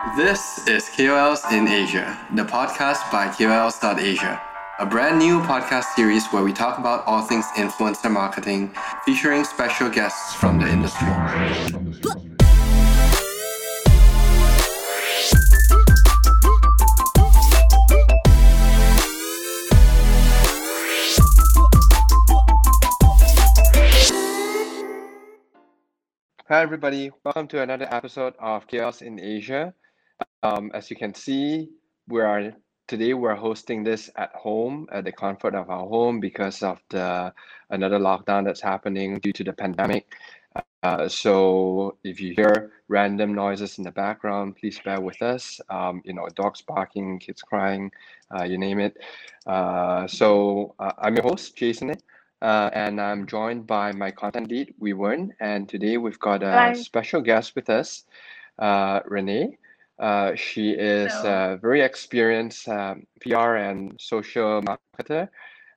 This is KOLs in Asia, the podcast by KOLs.asia, a brand new podcast series where we talk about all things influencer marketing, featuring special guests from the industry. Hi, everybody. Welcome to another episode of KOLs in Asia. Um, as you can see, we are today we're hosting this at home at the comfort of our home because of the another lockdown that's happening due to the pandemic. Uh, so if you hear random noises in the background, please bear with us. Um, you know, dogs barking, kids crying, uh, you name it. Uh, so uh, I'm your host, Jason. Uh, and I'm joined by my content lead, Weewern. And today we've got a Hi. special guest with us, uh, Renee. Uh, she is a very experienced um, PR and social marketer.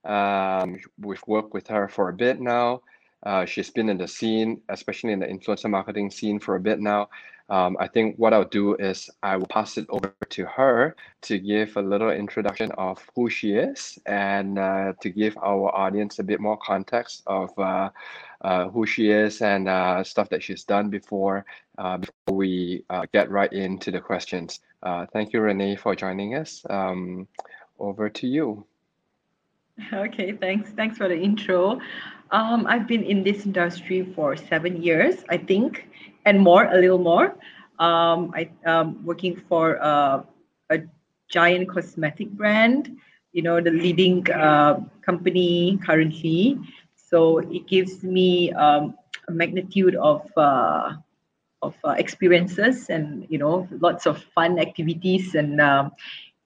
Um, we've worked with her for a bit now. Uh, she's been in the scene, especially in the influencer marketing scene, for a bit now. Um, I think what I'll do is I will pass it over to her to give a little introduction of who she is and uh, to give our audience a bit more context of uh, uh, who she is and uh, stuff that she's done before uh, before we uh, get right into the questions. Thank you, Renee, for joining us. Um, over to you. Okay, thanks. Thanks for the intro. Um, I've been in this industry for seven years, I think, and more, a little more. Um, I um working for uh, a giant cosmetic brand, you know, the leading uh, company currently. So it gives me um, a magnitude of uh, of uh, experiences and you know lots of fun activities and um,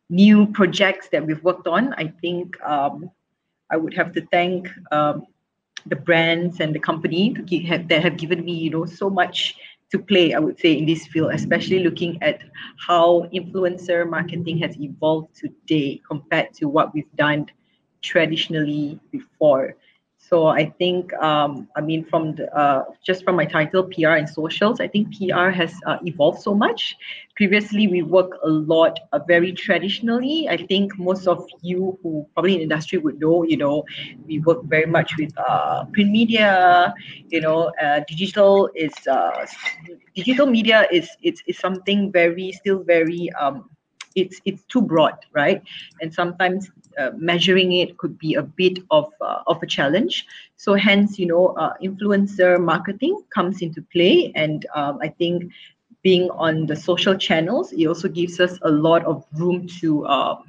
new projects that we've worked on. I think um, I would have to thank um, the brands and the company to gi- have, that have given me, you know, so much to play. I would say in this field, especially looking at how influencer marketing has evolved today compared to what we've done traditionally before. So I think, um, I mean, from the uh, just from my title, PR and socials, I think PR has uh, evolved so much. Previously, we work a lot uh, very traditionally. I think most of you who probably in industry would know, you know, we work very much with uh, print media. You know, uh, digital is uh, digital media is it's, something very still very um, it's it's too broad, right? And sometimes uh, measuring it could be a bit of uh, of a challenge. So hence, you know, uh, influencer marketing comes into play, and um, I think being on the social channels, it also gives us a lot of room to uh,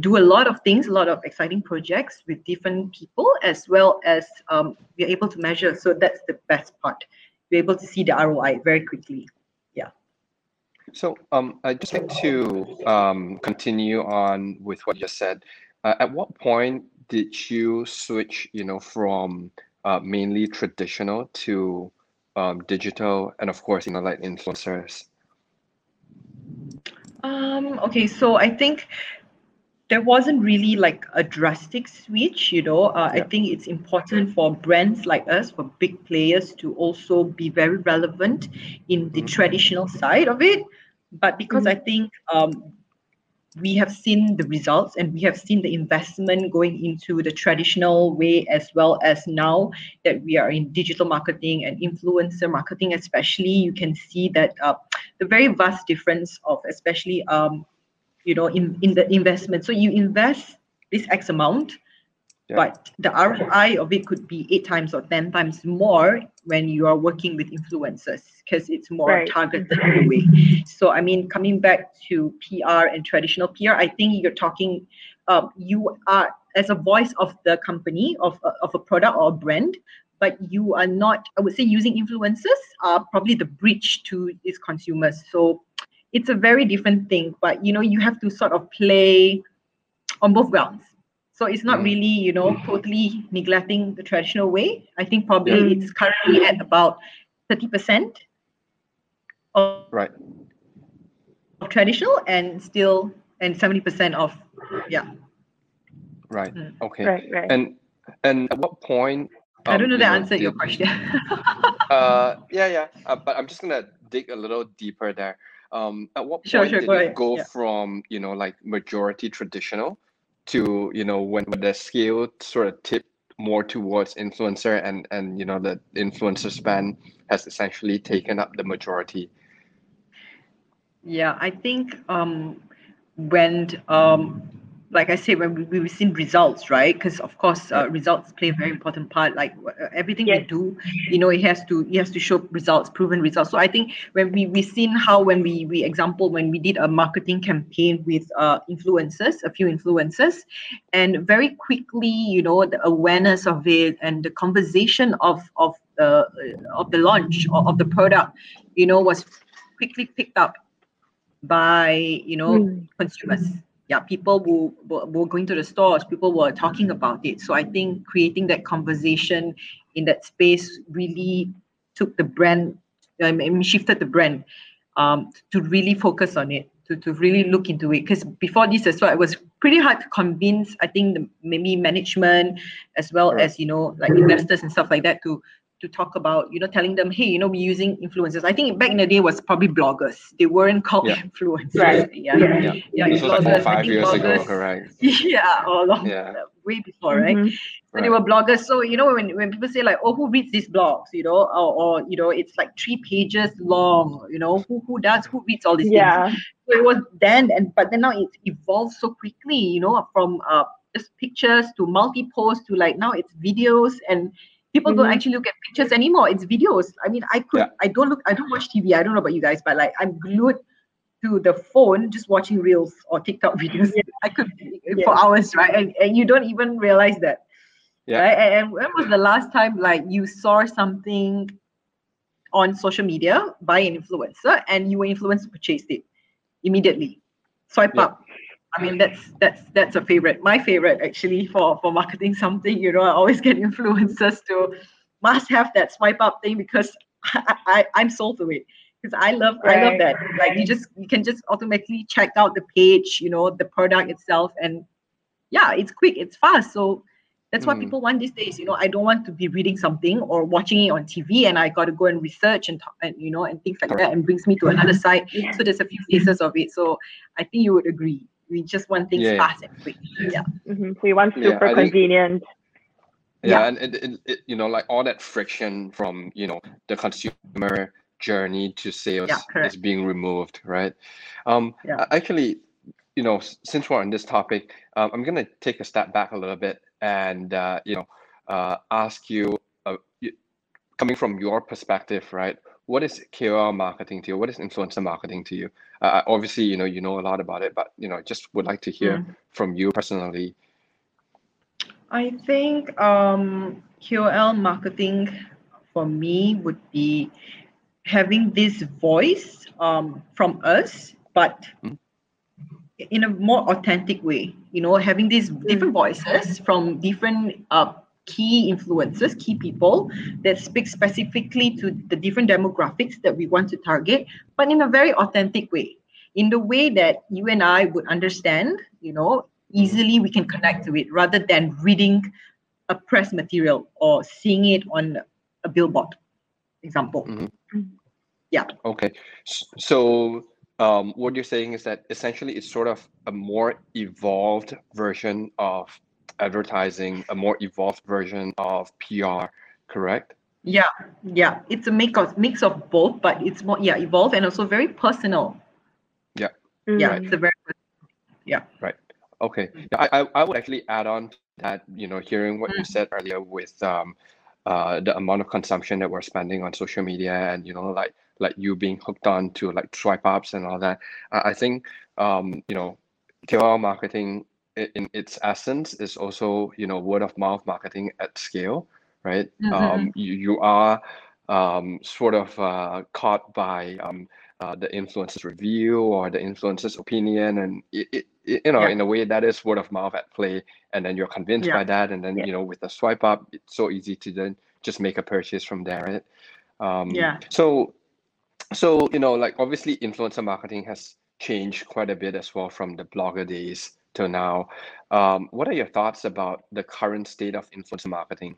do a lot of things, a lot of exciting projects with different people, as well as um, we're able to measure. So that's the best part. We're able to see the ROI very quickly. So um, I'd just like to um, continue on with what you just said. Uh, at what point did you switch, you know, from uh, mainly traditional to um, digital and of course, you know, like influencers? Um, okay, so I think there wasn't really like a drastic switch, you know. Uh, I think it's important for brands like us, for big players, to also be very relevant in the Mhm. traditional side of it. But because I think um, we have seen the results and we have seen the investment going into the traditional way as well as now that we are in digital marketing and influencer marketing especially you can see that uh, the very vast difference of especially um, you know in, in the investment. So you invest this x amount Yeah. but the roi of it could be eight times or ten times more when you are working with influencers because it's more Right. targeted in a way so i mean coming back to pr and traditional pr i think you're talking um, you are as a voice of the company of, a- of a product or a brand but you are not i would say using influencers are probably the bridge to its consumers so it's a very different thing but you know you have to sort of play on both grounds so it's not Mm. really you know totally neglecting the traditional way i think probably Yeah. it's currently at about 30% of, Right. of traditional and still and 70% of yeah Right. Mm. Okay. Right, right. And and at what point? i don't um, know you that know, answered your question Uh, yeah, yeah. Uh, but I'm just gonna dig a little deeper there. Um, at what Sure, point sure, did go it go Yeah. from you know like majority traditional to you know when, the scale sort of tipped more towards influencer and and you know the influencer span has essentially taken up the majority? Yeah, I think um, when, um, like I said, when we, we've seen results, right? Because of course, uh, results play a very important part. Like uh, everything we do, you know, it has to it has to show results, proven results. So I think when we we seen how when we we example when we did a marketing campaign with uh, influencers, a few influencers, and very quickly, you know, the awareness of it and the conversation of of the uh, of the launch of, of the product, you know, was quickly picked up by you know Mm. consumers yeah people were, were going to the stores people were talking about it. So i think creating that conversation in that space really took the brand i mean shifted the brand um to really focus on it to, to really look into it. Because before this as well it was pretty hard to convince i think the maybe management as well as you know like investors and stuff like that to to talk about you know telling them hey you know we're using influencers i think back in the day was probably bloggers they weren't called Yeah. influencers Right. yeah Yeah. Yeah, yeah, this was like four bloggers, five think years ago, bloggers- correct? yeah or long Yeah. way before right Mhm. so they were bloggers so you know when, when people say like oh who reads these blogs you know or, or you know it's like three pages long you know who who does who reads all these things Yeah. so it was then and but then now it's evolved so quickly you know from uh just pictures to multi-post to like now it's videos and people don't Mhm. actually look at pictures anymore. It's videos. I mean i could Yeah. i don't look i don't watch tv i don't know about you guys but like i'm glued to the phone just watching reels or tiktok videos. I could for hours right? And, and you don't even realize that. Yeah. right? And, when was the last time like you saw something on social media by an influencer and you were influenced to purchase it immediately? Swipe Yeah. up i mean that's that's that's a favorite my favorite actually for for marketing something you know i always get influencers to must have that swipe up thing because i, I i'm sold to it. Because i love i love that. Like you just you can just automatically check out the page you know the product itself and yeah it's quick it's fast. So that's what Mm. people want these days you know. I don't want to be reading something or watching it on tv and i got to go and research and, talk, and you know and things like that and brings me to another site. Yeah. so there's a few phases of it. So i think you would agree we just want things Yeah, yeah. fast and quick yeah Mhm. So you want Yeah, super I think- convenient. Yeah, Yeah. and it, it, it, you know, like all that friction from, you know, the consumer journey to sales Yeah, is being removed, right? Um, Yeah. actually, you know, since we're on this topic, um, I'm gonna take a step back a little bit and, uh, you know, uh, ask you, uh, coming from your perspective, right? What is KOL marketing to you? What is influencer marketing to you? Uh, obviously, you know, you know a lot about it, but you know, just would like to hear Mm. from you personally. I think um, KOL marketing for me would be having this voice um, from us, but Mm. in a more authentic way. You know, having these different voices from different uh, key influencers, key people that speak specifically to the different demographics that we want to target, but in a very authentic way. In the way that you and I would understand, you know, easily we can connect to it rather than reading a press material or seeing it on a billboard, example. Mhm. Yeah. Okay. So, um, what you're saying is that essentially it's sort of a more evolved version of advertising, a more evolved version of PR, correct? Yeah, yeah. It's a mix of mix of both, but it's more yeah, evolved and also very personal. Yeah, Mm. it's a very Okay. Yeah, I, I, I would actually add on to that, you know, hearing what you said earlier with um, uh, the amount of consumption that we're spending on social media and, you know, like like you being hooked on to like swipe ups and all that. I, I think, um, you know, KOL marketing i- in its essence is also, you know, word of mouth marketing at scale, right? Um, you, you are um, sort of uh, caught by um, uh, the influencer's review or the influencer's opinion, and it, it, it- you know, Yeah. in a way, that is word of mouth at play, and then you're convinced Yeah. by that, and then Yeah. you know, with the swipe up, it's so easy to then just make a purchase from there, right? Um, Yeah. So, so you know, like obviously, influencer marketing has changed quite a bit as well from the blogger days till now. Um, what are your thoughts about the current state of influencer marketing?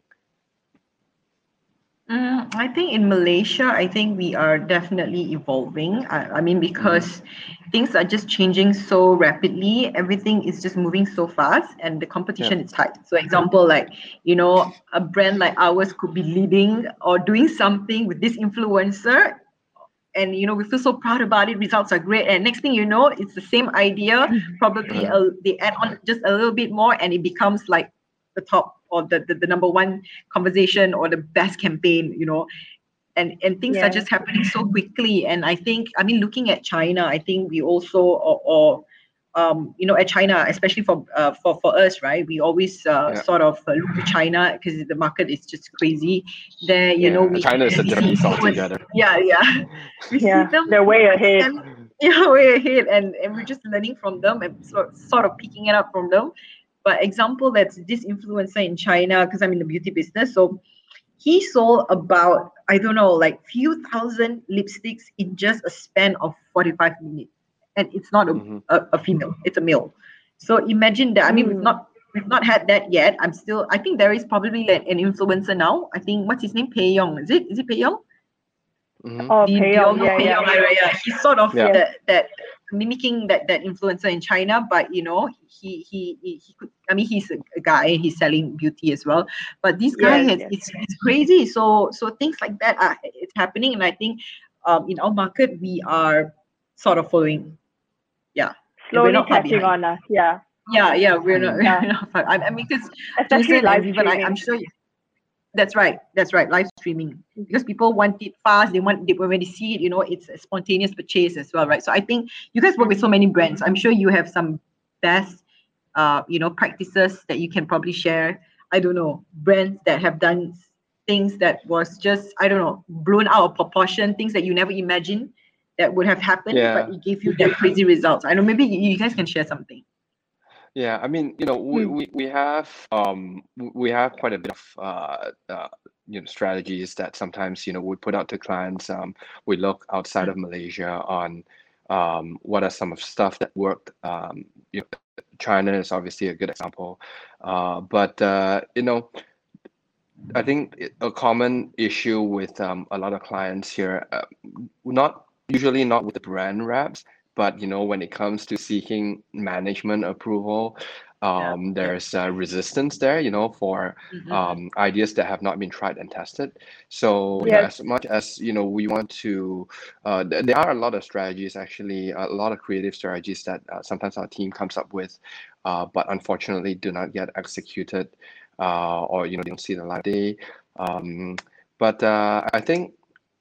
Mm, I think in Malaysia, I think we are definitely evolving. I, I mean, because mm. things are just changing so rapidly, everything is just moving so fast, and the competition yeah. is tight. So, example, like you know, a brand like ours could be leading or doing something with this influencer, and you know, we feel so proud about it. Results are great, and next thing you know, it's the same idea. Mm-hmm. Probably a, they add on just a little bit more, and it becomes like the top or the, the, the number one conversation or the best campaign you know and and things yeah. are just happening so quickly and i think i mean looking at china i think we also or, or um, you know, at China, especially for uh, for for us, right? We always uh, yeah. sort of uh, look to China because the market is just crazy. There, you yeah. know, we China is a different altogether. Yeah, yeah. We yeah. see them. They're way ahead. And, yeah, way ahead, and and we're just learning from them and sort sort of picking it up from them. But example, that's this influencer in China, because I'm in the beauty business. So he sold about, I don't know, like few thousand lipsticks in just a span of 45 minutes. And it's not a, mm-hmm. a, a, female, it's a male. So imagine that. I mean, mm. we've not we've not had that yet. I'm still I think there is probably like an influencer now. I think what's his name? Pei Yong. Is it? Is it Pei Yong? Mm-hmm. Oh, Pei Yong. Yeah, yeah, yeah, yeah. He's sort of yeah. that, that mimicking that that influencer in China, but you know, he he he, he could. I mean, he's a, a, guy. He's selling beauty as well. But this guy yes, has yes. It's, it's crazy. So so things like that are it's happening, and I think um, in our market we are sort of following. Yeah, slowly catching on us. Yeah. Yeah, yeah, we're not. Yeah. We're not I, I mean, because especially live even I, I'm sure. That's right. That's right. Live streaming because people want it fast. They want they, when they see it, you know, it's a spontaneous purchase as well, right? So I think you guys work with so many brands. I'm sure you have some best, uh, you know, practices that you can probably share. I don't know brands that have done things that was just I don't know blown out of proportion, things that you never imagined that would have happened, yeah. but it gave you that crazy results. I know maybe you guys can share something. Yeah, I mean, you know, we, hmm. we, we have um we have quite a bit of uh, uh you know strategies that sometimes you know we put out to clients. Um, we look outside of Malaysia on um what are some of stuff that worked. Um, you know, China is obviously a good example, uh, but uh, you know, I think a common issue with um, a lot of clients here, uh, not usually not with the brand reps, but you know when it comes to seeking management approval um, yeah. there's uh, resistance there you know for mm-hmm. um, ideas that have not been tried and tested so as much as you know we want to uh, th- there are a lot of strategies actually a lot of creative strategies that uh, sometimes our team comes up with uh, but unfortunately do not get executed uh, or you know they don't see the light day um, but uh, i think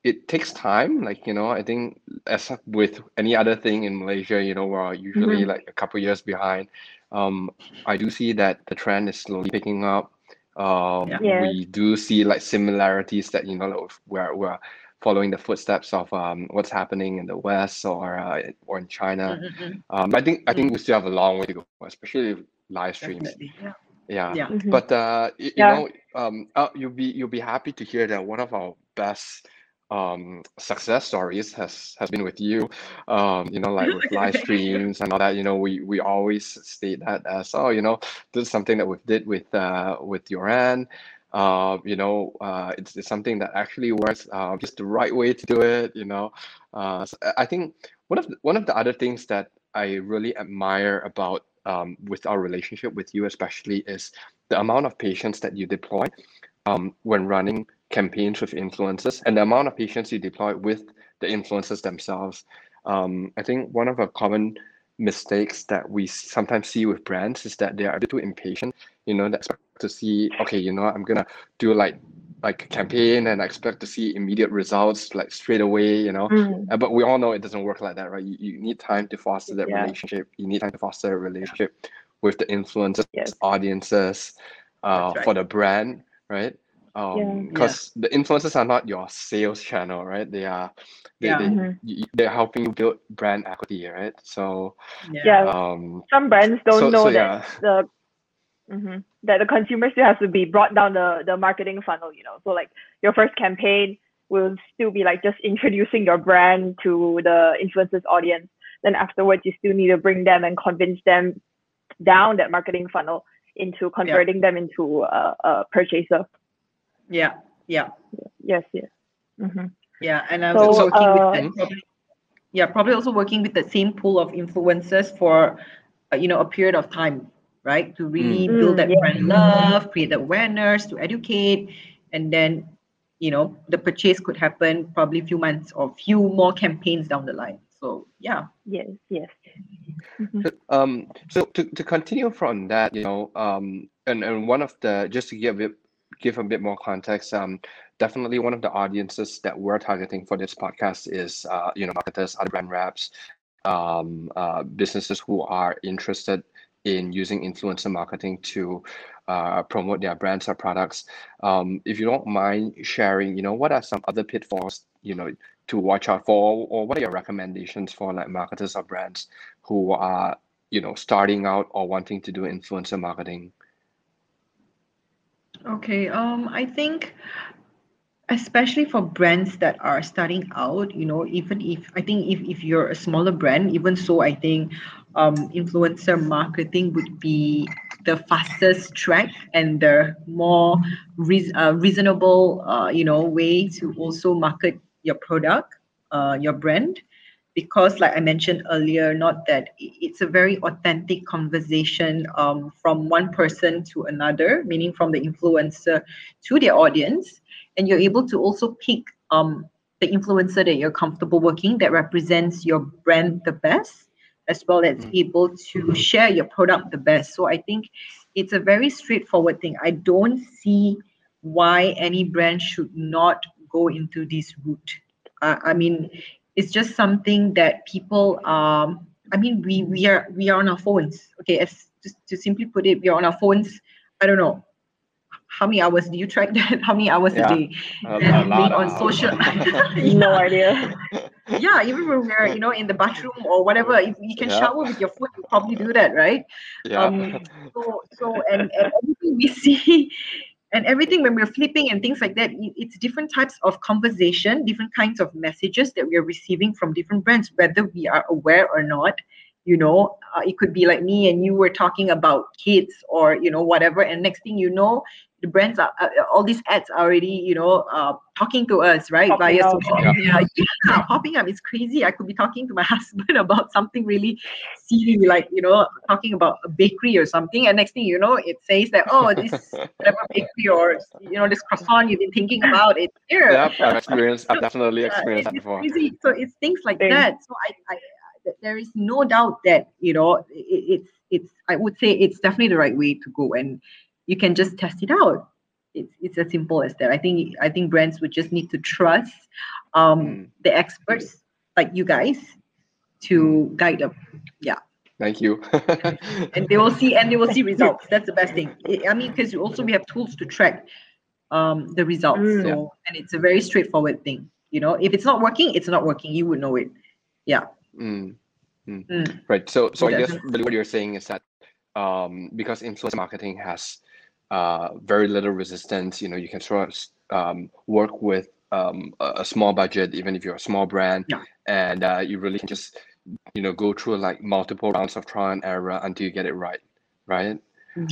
it takes time like you know i think as with any other thing in malaysia you know we're usually mm-hmm. like a couple years behind um i do see that the trend is slowly picking up um yeah. we do see like similarities that you know like we're, we're following the footsteps of um, what's happening in the west or uh, or in china mm-hmm. um, i think i think mm-hmm. we still have a long way to go especially live streams yeah yeah, yeah. Mm-hmm. but uh, you, yeah. you know um, uh, you'll be you'll be happy to hear that one of our best um, success stories has has been with you. Um, you know, like with live streams and all that. You know, we we always state that as oh, you know, this is something that we did with uh, with Yoran. Uh, you know, uh, it's, it's something that actually works. Uh, just the right way to do it. You know, uh, so I think one of the, one of the other things that I really admire about um, with our relationship with you, especially, is the amount of patience that you deploy um, when running campaigns with influencers and the amount of patience you deploy with the influencers themselves. Um, I think one of the common mistakes that we sometimes see with brands is that they are a bit too impatient. You know, they expect to see, okay, you know, I'm gonna do like like a campaign and I expect to see immediate results like straight away, you know. Mm. Uh, but we all know it doesn't work like that, right? You, you need time to foster that yeah. relationship. You need time to foster a relationship with the influencers, yes. audiences, uh, right. for the brand, right? Um because yeah. the influencers are not your sales channel right they are they, yeah. they mm-hmm. they're helping you build brand equity right so yeah um some brands don't so, know so, that yeah. the mm-hmm, that the consumer still has to be brought down the the marketing funnel you know so like your first campaign will still be like just introducing your brand to the influencers audience then afterwards you still need to bring them and convince them down that marketing funnel into converting yeah. them into a, a purchaser yeah, yeah. Yes, yes. Mm-hmm. Yeah, and I'm so, also working uh, with that, probably, yeah, probably also working with the same pool of influencers for uh, you know a period of time, right? To really mm. build that mm, brand love, create the awareness, to educate, and then you know the purchase could happen probably a few months or few more campaigns down the line. So yeah. Yes. Yes. Mm-hmm. Um. So to, to continue from that, you know, um, and, and one of the just to give a bit give a bit more context, um, definitely one of the audiences that we're targeting for this podcast is uh, you know marketers, other brand reps, um, uh, businesses who are interested in using influencer marketing to uh, promote their brands or products. Um, if you don't mind sharing, you know, what are some other pitfalls, you know, to watch out for, or what are your recommendations for like marketers or brands who are, you know, starting out or wanting to do influencer marketing? Okay, um, I think especially for brands that are starting out, you know, even if I think if, if you're a smaller brand, even so, I think um, influencer marketing would be the fastest track and the more re- uh, reasonable, uh, you know, way to also market your product, uh, your brand because like i mentioned earlier not that it's a very authentic conversation um, from one person to another meaning from the influencer to their audience. And you're able to also pick um, the influencer that you're comfortable working that represents your brand the best as well as mm-hmm. able to share your product the best. So i think it's a very straightforward thing. I don't see why any brand should not go into this route. Uh, i mean it's just something that people um i mean we we are we are on our phones. Okay as just to simply put it we are on our phones i don't know how many hours do you track that? How many hours yeah, a day? A, and a being on social no idea. Yeah even when we're you know in the bathroom or whatever if you can yeah. shower with your foot you probably do that right? Yeah. um so so and, and everything we see and everything when we're flipping and things like that it's different types of conversation different kinds of messages that we are receiving from different brands whether we are aware or not you know uh, it could be like me and you were talking about kids or you know whatever. And next thing you know the brands are uh, all these ads are already you know uh, talking to us right? Popping via social media. Yeah. popping up. It's crazy. I could be talking to my husband about something really silly like you know talking about a bakery or something. And next thing you know it says that oh this whatever bakery or you know this croissant you've been thinking about it's here. Yeah i've experienced i've definitely experienced that before. crazy. so it's things like that. So I, I there is no doubt that you know it, it's it's i would say it's definitely the right way to go and you can just test it out. It's, it's as simple as that. I think i think brands would just need to trust um, mm. the experts like you guys to mm. guide them. Yeah. Thank you. And they will see and they will see results. That's the best thing. I mean because also we have tools to track um, the results. Mm. so and it's a very straightforward thing. You know if it's not working it's not working. You would know it. Yeah mm. Mm. mm. right so so i guess really what you're saying is that um, because influencer marketing has uh, very little resistance. You know, you can sort of um, work with um, a, a, small budget, even if you're a small brand, yeah. and uh, you really can just you know go through like multiple rounds of trial and error until you get it right, right?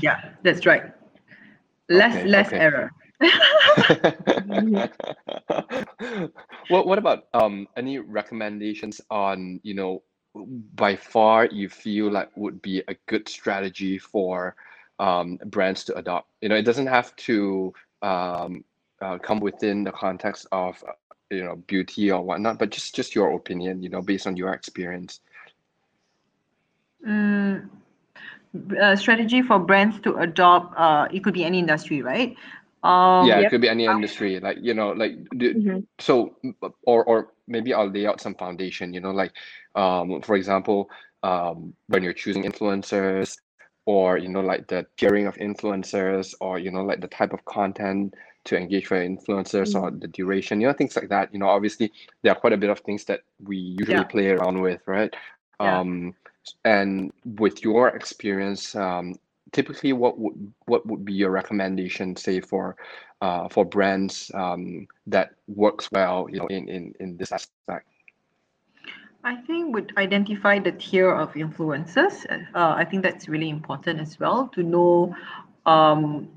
Yeah, that's right. Less okay, less okay. error. what what about um any recommendations on you know by far you feel like would be a good strategy for um, brands to adopt. You know, it doesn't have to um, uh, come within the context of uh, you know beauty or whatnot, but just just your opinion. You know, based on your experience. Mm, uh, strategy for brands to adopt. Uh, it could be any industry, right? Um, yeah, it could be any industry. Like you know, like mm-hmm. so, or or maybe I'll lay out some foundation. You know, like um, for example, um, when you're choosing influencers, or you know like the tiering of influencers or you know like the type of content to engage for influencers mm. or the duration you know things like that you know obviously there are quite a bit of things that we usually yeah. play around with right yeah. um and with your experience um typically what would what would be your recommendation say for uh for brands um that works well you know in in in this aspect I think we would identify the tier of influencers. Uh, I think that's really important as well to know um,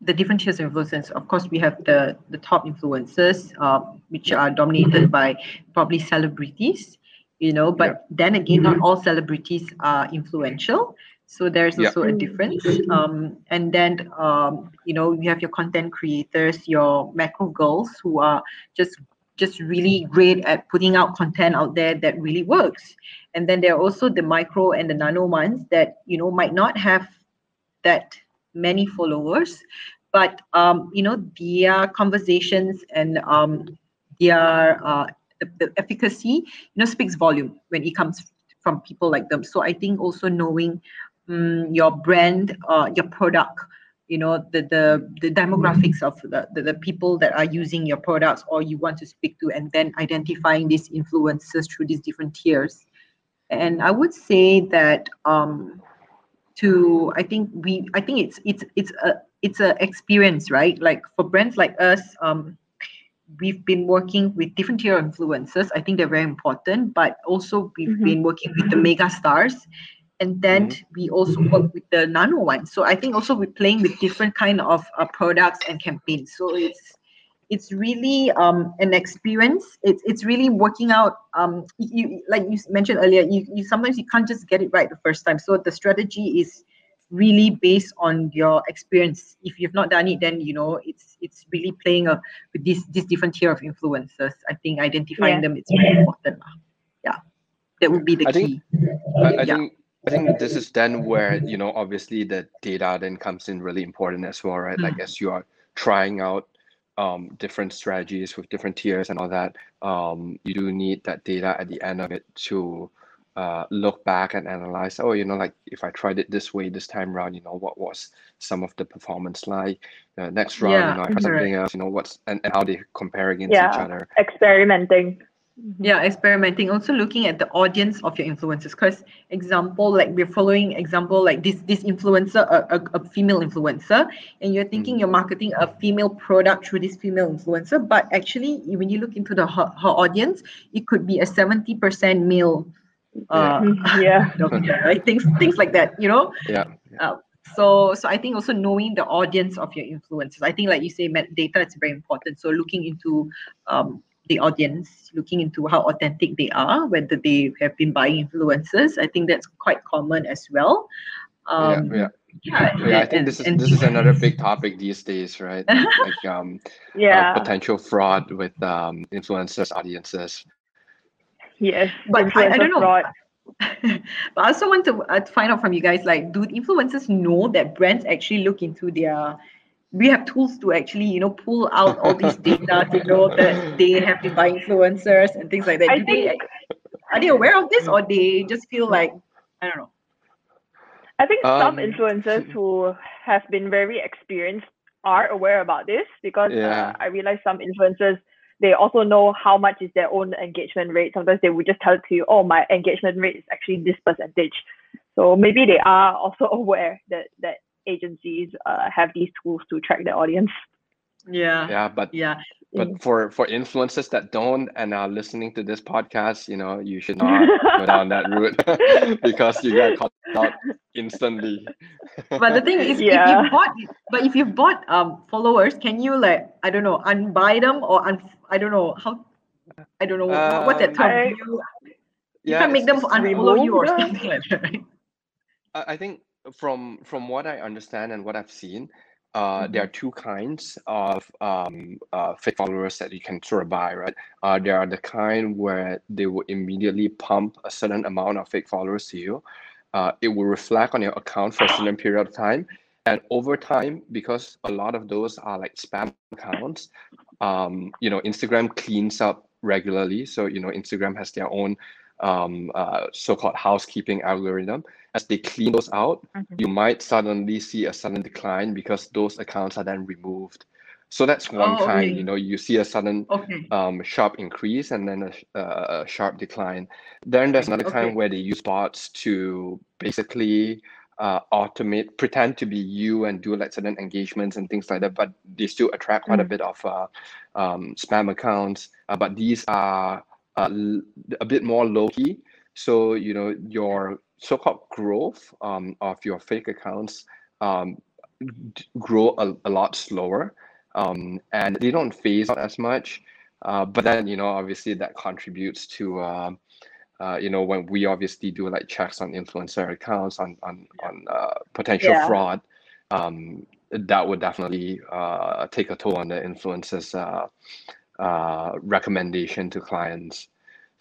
the different tiers of influencers. Of course, we have the the top influencers, uh, which are dominated by probably celebrities, you know. But yeah. then again, not all celebrities are influential. So there's also yeah. a difference. Um, and then um, you know you have your content creators, your macro girls who are just just really great at putting out content out there that really works. And then there are also the micro and the nano ones that you know might not have that many followers, but um, you know their conversations and um, their uh, the, the efficacy you know speaks volume when it comes from people like them. So I think also knowing um, your brand, uh, your product, you know the the, the demographics of the, the, the people that are using your products or you want to speak to, and then identifying these influencers through these different tiers. And I would say that um, to I think we I think it's it's it's a it's a experience, right? Like for brands like us, um, we've been working with different tier influencers. I think they're very important, but also we've mm-hmm. been working with the mega stars, and then mm-hmm. we also work with the nano ones. So I think also we're playing with different kind of uh, products and campaigns. So it's it's really um, an experience. It's it's really working out. Um, you like you mentioned earlier, you, you sometimes you can't just get it right the first time. So the strategy is really based on your experience. If you've not done it, then you know it's it's really playing a with this this different tier of influencers. I think identifying yeah. them is very important. Yeah, that would be the I key. Think, I, I yeah. think I think this is then where you know obviously the data then comes in really important as well, right? Mm. Like as you are trying out um, different strategies with different tiers and all that, um, you do need that data at the end of it to uh, look back and analyze. Oh, you know, like if I tried it this way this time around, you know, what was some of the performance like? Uh, next round, yeah, you know, I something else. You know, what's and, and how they compare against yeah, each other. Experimenting. Mm-hmm. yeah experimenting also looking at the audience of your influencers because example like we're following example like this this influencer a, a, a female influencer and you're thinking mm-hmm. you're marketing a female product through this female influencer but actually when you look into the her, her audience it could be a 70% male uh yeah. Right? Things things like that you know? Yeah, yeah. Uh, so so i think also knowing the audience of your influencers i think like you say data is very important. So looking into um the audience, looking into how authentic they are, whether they have been buying influencers. I think that's quite common as well. Um, yeah, yeah. Yeah, yeah, I think and, this is this is another big topic these days, right? like um, yeah, uh, potential fraud with um influencers, audiences. Yes, but I, I, don't know. Fraud. but I also want to uh, find out from you guys, like, do influencers know that brands actually look into their we have tools to actually you know pull out all these data to know that they have been buying influencers and things like that. I Do think, they, are they aware of this or they just feel like I don't know? I think um, some influencers who have been very experienced are aware about this because uh, yeah. uh, I realize some influencers they also know how much is their own engagement rate. Sometimes they would just tell it to you, oh, my engagement rate is actually this percentage. So maybe they are also aware that that agencies uh, have these tools to track their audience. Yeah. Yeah, but yeah. But for for influencers that don't and are listening to this podcast, you know, you should not go down that route because you get caught out instantly. but the thing is, yeah. if you bought, but if you bought um followers, can you like I don't know unbuy them or un I don't know how I don't know um, what's that term? I, you, you yeah, can make them unfollow you or something like that, right? I think from from what I understand and what I've seen, uh, there are mm-hmm. two kinds of um, uh, fake followers that you can sort of buy, right? Uh, there are the kind where they will immediately pump a certain amount of fake followers to you. Uh, it will reflect on your account for a certain period of time. And over time, because a lot of those are like spam accounts, um, you know, Instagram cleans up regularly. So, you know, Instagram has their own um, uh, so-called housekeeping algorithm. As they clean those out, mm-hmm. you might suddenly see a sudden decline because those accounts are then removed. So that's one oh, kind. Okay. You know, you see a sudden okay. um, sharp increase and then a, uh, a sharp decline. Then there's another okay. kind where they use bots to basically uh, automate, pretend to be you and do like certain engagements and things like that, but they still attract quite mm. a bit of uh, um, spam accounts. Uh, but these are uh, a bit more low key. So you know your so-called growth um, of your fake accounts um, grow a, a lot slower um, and they don't phase out as much. Uh, but then, you know, obviously that contributes to, uh, uh, you know, when we obviously do like checks on influencer accounts on on on uh, potential yeah. fraud, um, that would definitely uh, take a toll on the influencer's uh, recommendation to clients.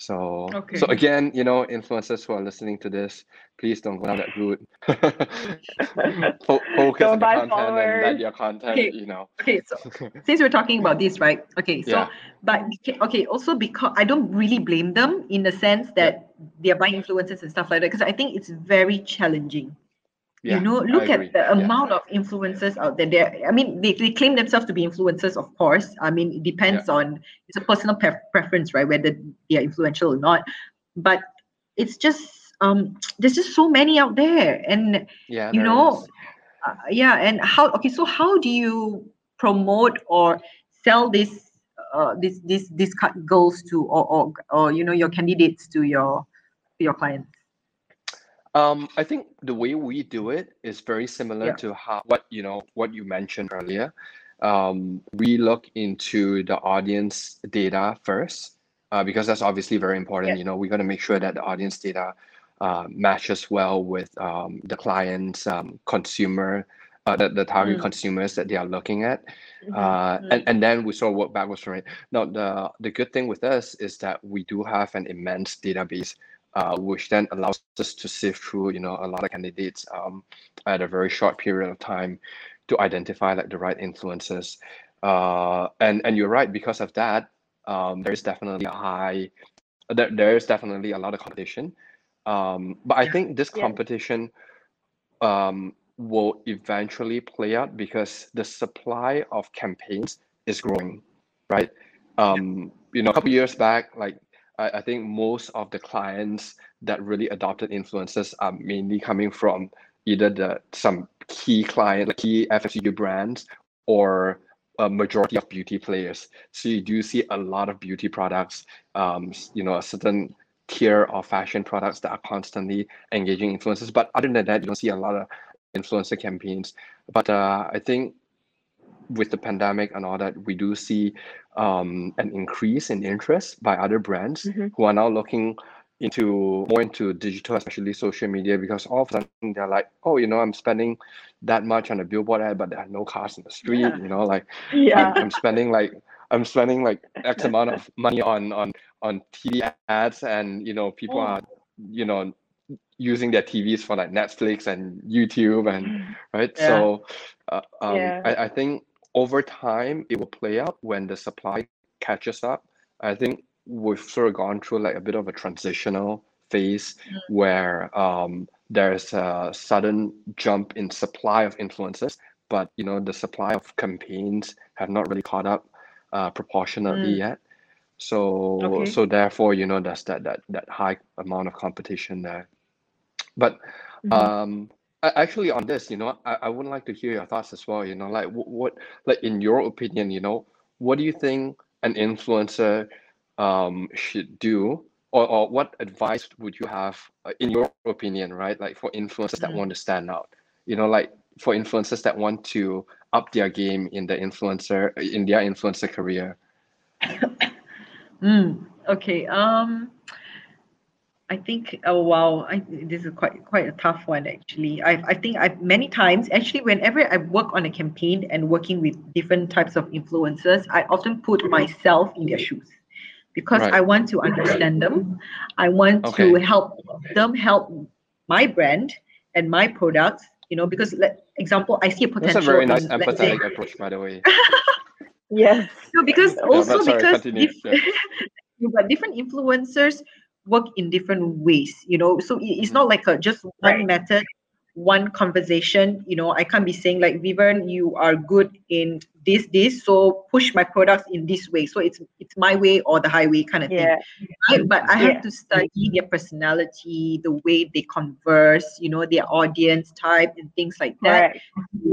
So, okay. so again, you know, influencers who are listening to this, please don't go down that route. focus on content followers. and let your content, okay. you know. Okay, so since we're talking about this, right? Okay, so yeah. but okay, also because I don't really blame them in the sense that they're buying influencers and stuff like that, because I think it's very challenging yeah, you know look at the amount of influencers out there. There i mean they, they claim themselves to be influencers of course. I mean it depends yeah. on it's a personal pre- preference right whether they are influential or not. But it's just um there's just so many out there. And yeah you know uh, yeah and how okay so how do you promote or sell this uh this this this KOLs to or, or or you know your candidates to your to your clients um, I think the way we do it is very similar Yeah. to how what you know what you mentioned earlier. Um, we look into the audience data first uh, because that's obviously very important. Yeah. You know, we got to make sure that the audience data uh, matches well with um, the client's um, consumer, uh, the, the target Mm. consumers that they are looking at. Mhm. Uh, mm. and, and then we sort of work backwards from it. Now, the, the good thing with us is that we do have an immense database uh, which then allows us to sift through, you know, a lot of candidates um, at a very short period of time to identify like the right influences. Uh, and and you're right because of that, um, there is definitely a high, there, there is definitely a lot of competition. Um, but I think this competition um, will eventually play out because the supply of campaigns is growing, right? Um, you know, a couple years back, like I, I think most of the clients that really adopted influencers are mainly coming from either the some key client, like key FMCG brands, or a majority of beauty players. So you do see a lot of beauty products, um, you know, a certain tier of fashion products that are constantly engaging influencers. But other than that, you don't see a lot of influencer campaigns. But uh, I think with the pandemic and all that, we do see um, an increase in interest by other brands mm-hmm. who are now looking into more into digital, especially social media, because all of a sudden they're like, oh, you know, I'm spending that much on a billboard ad, but there are no cars in the street. Yeah. You know, like yeah. I'm, I'm spending like I'm spending like X amount of money on on on TV ads, and you know, people oh. are you know using their TVs for like Netflix and YouTube and right. Yeah. So uh, um, yeah. I, I think over time it will play out when the supply catches up. I think we've sort of gone through like a bit of a transitional phase mm. where um, there's a sudden jump in supply of influencers, but you know the supply of campaigns have not really caught up uh, proportionately mm. yet. So okay. so therefore, you know, there's that that that high amount of competition there. But mm-hmm. um, actually on this you know I, I would like to hear your thoughts as well you know like what, what like in your opinion you know what do you think an influencer um should do? Or, or what advice would you have uh, in your opinion right like for influencers that mm. want to stand out? You know like for influencers that want to up their game in the influencer in their influencer career. Mm, okay um I think oh wow I, this is quite quite a tough one actually I, I think I've many times actually whenever I work on a campaign and working with different types of influencers I often put myself in their shoes because right. I want to understand them I want okay. to help them help my brand and my products you know because let example I see a potential that's a very nice in, empathetic say, approach by the way yes no because also sorry, because diff- yeah. but different influencers work in different ways you know so it's not like a just one right. method one conversation you know i can't be saying like vivian you are good in this this so push my products in this way so it's it's my way or the highway kind of yeah. thing but i have yeah. to study their personality the way they converse you know their audience type and things like that right.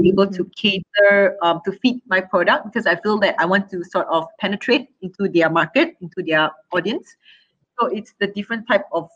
be able to cater um, to fit my product because i feel that i want to sort of penetrate into their market into their audience so it's the different type of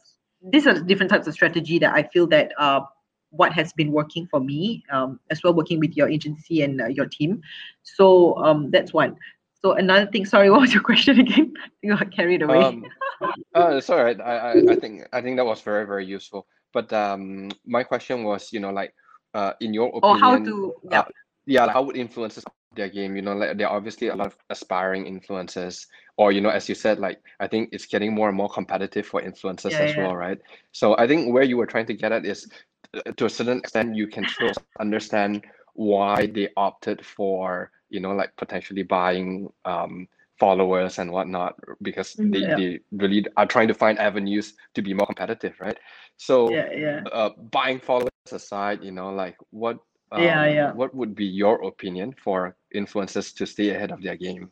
these are the different types of strategy that I feel that uh, what has been working for me um, as well working with your agency and uh, your team. So um, that's one. So another thing sorry what was your question again? You got carried away. Um, uh, it's all right I, I, I think i think that was very very useful. But um my question was you know like uh in your opinion or how to yeah, uh, yeah how would influencers their game? You know like there are obviously a lot of aspiring influencers or you know as you said like i think it's getting more and more competitive for influencers yeah, as yeah. well right so i think where you were trying to get at is uh, to a certain extent you can still understand why they opted for you know like potentially buying um followers and whatnot because mm-hmm, they, yeah. they really are trying to find avenues to be more competitive right so yeah, yeah. Uh, buying followers aside you know like what um, yeah, yeah. What would be your opinion for influencers to stay ahead of their game?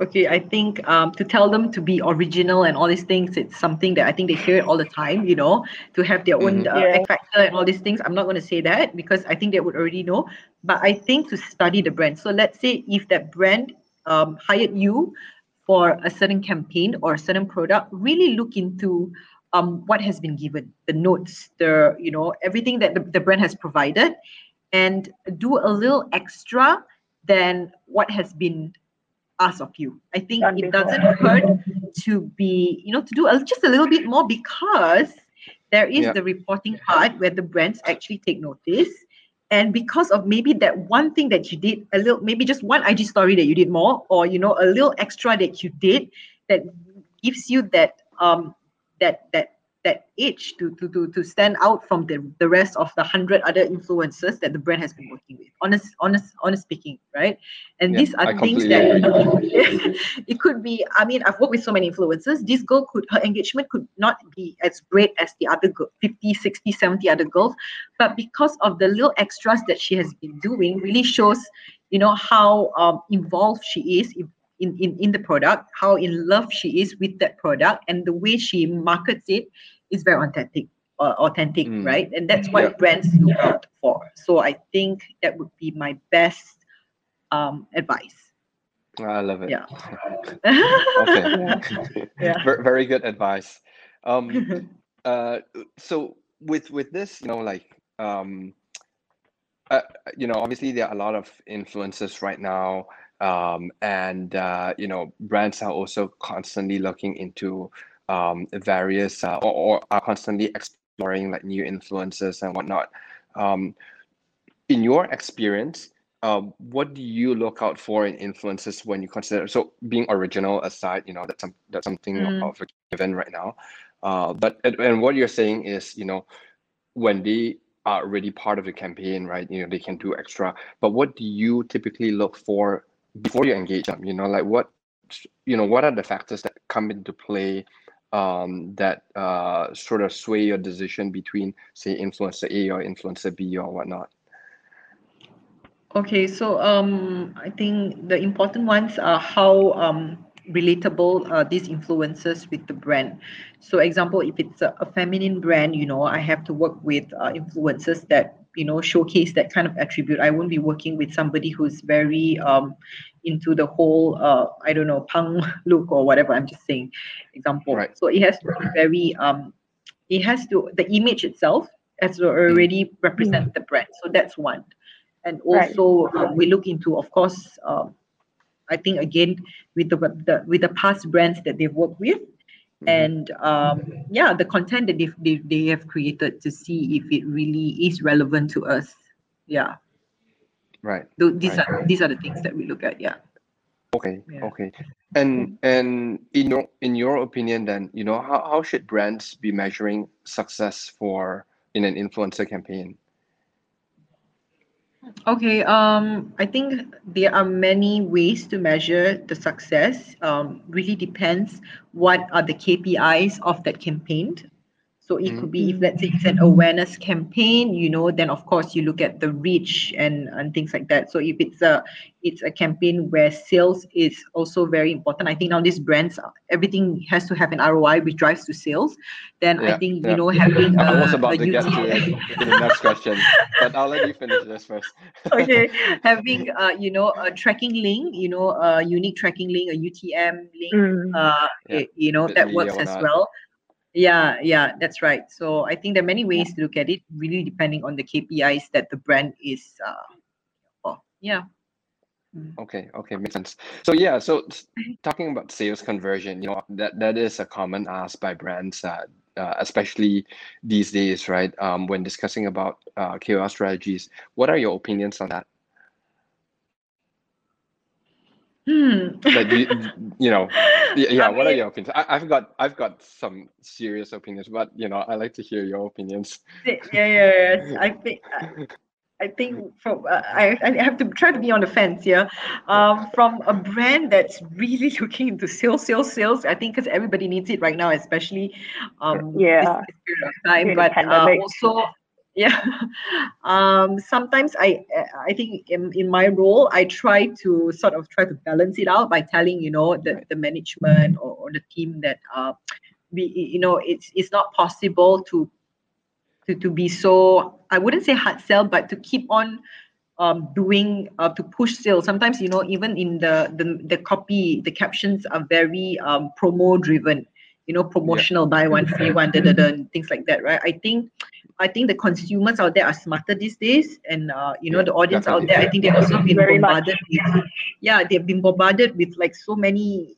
Okay, I think um, to tell them to be original and all these things, it's something that I think they hear it all the time, you know, to have their own mm-hmm. uh, yeah. factor and all these things. I'm not going to say that because I think they would already know. But I think to study the brand. So let's say if that brand um, hired you for a certain campaign or a certain product, really look into um, what has been given, the notes, the you know everything that the, the brand has provided, and do a little extra than what has been asked of you. I think it doesn't hurt to be you know to do a, just a little bit more because there is yeah. the reporting part where the brands actually take notice and because of maybe that one thing that you did a little maybe just one ig story that you did more or you know a little extra that you did that gives you that um that that that edge to to to, to stand out from the, the rest of the hundred other influencers that the brand has been working with. Honest, honest, honest speaking, right? And yeah, these are I things that it could be. I mean, I've worked with so many influencers. This girl could her engagement could not be as great as the other girl, 50, 60, 70 other girls, but because of the little extras that she has been doing, really shows you know how um, involved she is in, in, in the product, how in love she is with that product, and the way she markets it is very authentic, uh, authentic, mm. right? And that's what yeah. brands look out for. So I think that would be my best um, advice. I love it. Yeah. okay. yeah. Very good advice. Um, uh, so with with this, you know, like um, uh, you know, obviously there are a lot of influences right now um, and uh, you know brands are also constantly looking into um, various uh, or, or, are constantly exploring like new influences and whatnot. Um, in your experience uh, what do you look out for in influences when you consider so being original aside you know that's some, that's something mm. of a given right now. Uh, but and, what you're saying is you know when they are already part of the campaign right you know they can do extra. But what do you typically look for before you engage them? You know like what you know what are the factors that come into play um, that uh, sort of sway your decision between say influencer a or influencer b or whatnot? Okay so um, i think the important ones are how um, relatable uh, these influencers with the brand. So example if it's a, a feminine brand you know i have to work with uh, influencers that you know showcase that kind of attribute. I won't be working with somebody who's very um, into the whole uh, i don't know punk look or whatever i'm just saying example right. so it has to be very um it has to the image itself has to already mm. represent mm. the brand so that's one and also right. uh, we look into of course um, i think again with the, the with the past brands that they've worked with mm-hmm. and um, yeah the content that they, they, they have created to see if it really is relevant to us yeah right these right. are these are the things that we look at yeah okay yeah. okay and and in your in your opinion then you know how, how should brands be measuring success for in an influencer campaign Okay, um, I think there are many ways to measure the success. Um, really depends what are the KPIs of that campaign. So it mm-hmm. could be if let's say it's an awareness campaign, you know, then of course you look at the reach and, and things like that. So if it's a it's a campaign where sales is also very important. I think now these brands everything has to have an ROI which drives to sales. Then yeah, I think yeah. you know having I was about to get to the next question, but I'll let you finish this first. okay, having uh you know a tracking link, you know a unique tracking link, a UTM link, mm. uh you know that works as well Yeah, yeah, that's right. So I think there are many ways to look at it, really depending on the KPIs that the brand is. Uh, oh, yeah. Mm. Okay, okay, makes sense. So yeah, so talking about sales conversion, you know, that that is a common ask by brands, uh, uh, especially these days, right? Um, when discussing about uh, KOL strategies, what are your opinions on that? Hmm. Like you, you know, yeah. yeah what are your opinions? I, have got I've got some serious opinions, but you know, I like to hear your opinions. Yeah, yeah, yeah. I think. I think from uh, I, I have to try to be on the fence here. Um, from a brand that's really looking into sales, sales, sales. I think because everybody needs it right now, especially um, yeah. this, this period of time. But uh, also, yeah. Um, sometimes i i think in, in my role i try to sort of try to balance it out by telling you know the, the management or, or the team that uh we you know it's it's not possible to to, to be so i wouldn't say hard sell but to keep on um, doing uh, to push sales. Sometimes you know even in the the, the copy the captions are very um, promo driven you know promotional yeah. buy one free one da, da, da, things like that right i think I think the consumers out there are smarter these days, and uh, you know yeah, the audience out there. I think they've also been Very bombarded with, yeah, they've been bombarded with like so many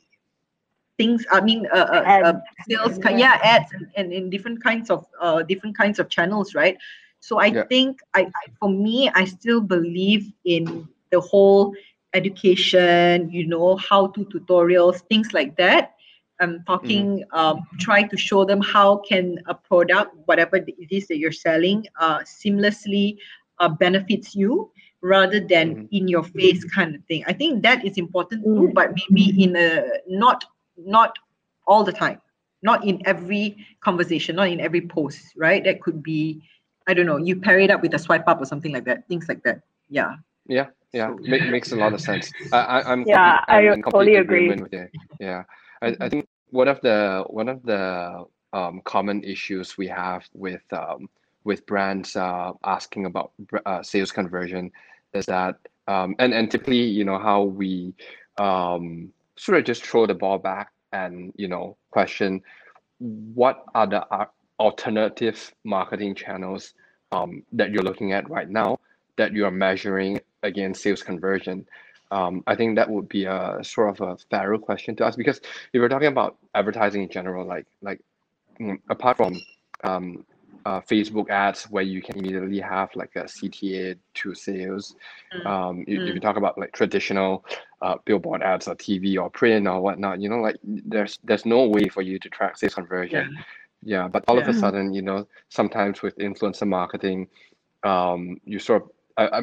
things. I mean, uh, uh, uh sales, yeah. yeah, ads, and, and in different kinds of uh, different kinds of channels, right? So I yeah. think I, I, for me, I still believe in the whole education, you know, how to tutorials, things like that um, talking, mm. um, try to show them how can a product, whatever it is that you're selling, uh, seamlessly uh, benefits you rather than mm. in your face kind of thing. I think that is important too, mm. but maybe in a not not all the time, not in every conversation, not in every post, right? That could be, I don't know, you pair it up with a swipe up or something like that, things like that. Yeah. Yeah, yeah, so, makes a lot of sense. I, I, am yeah, I totally agree. With you. Yeah, I, I think one of the one of the um, common issues we have with um, with brands uh, asking about uh, sales conversion is that um, and and typically you know how we um, sort of just throw the ball back and you know question what are the uh, alternative marketing channels um, that you're looking at right now that you are measuring against sales conversion um, I think that would be a sort of a fairer question to ask because if we're talking about advertising in general, like like mm, apart from um, uh, Facebook ads where you can immediately have like a CTA to sales. Mm. Um, if, mm. if, you talk about like traditional uh, billboard ads or TV or print or whatnot, you know, like there's there's no way for you to track sales conversion. Yeah. Yeah, but all yeah. of a sudden, you know, sometimes with influencer marketing, um, you sort of I,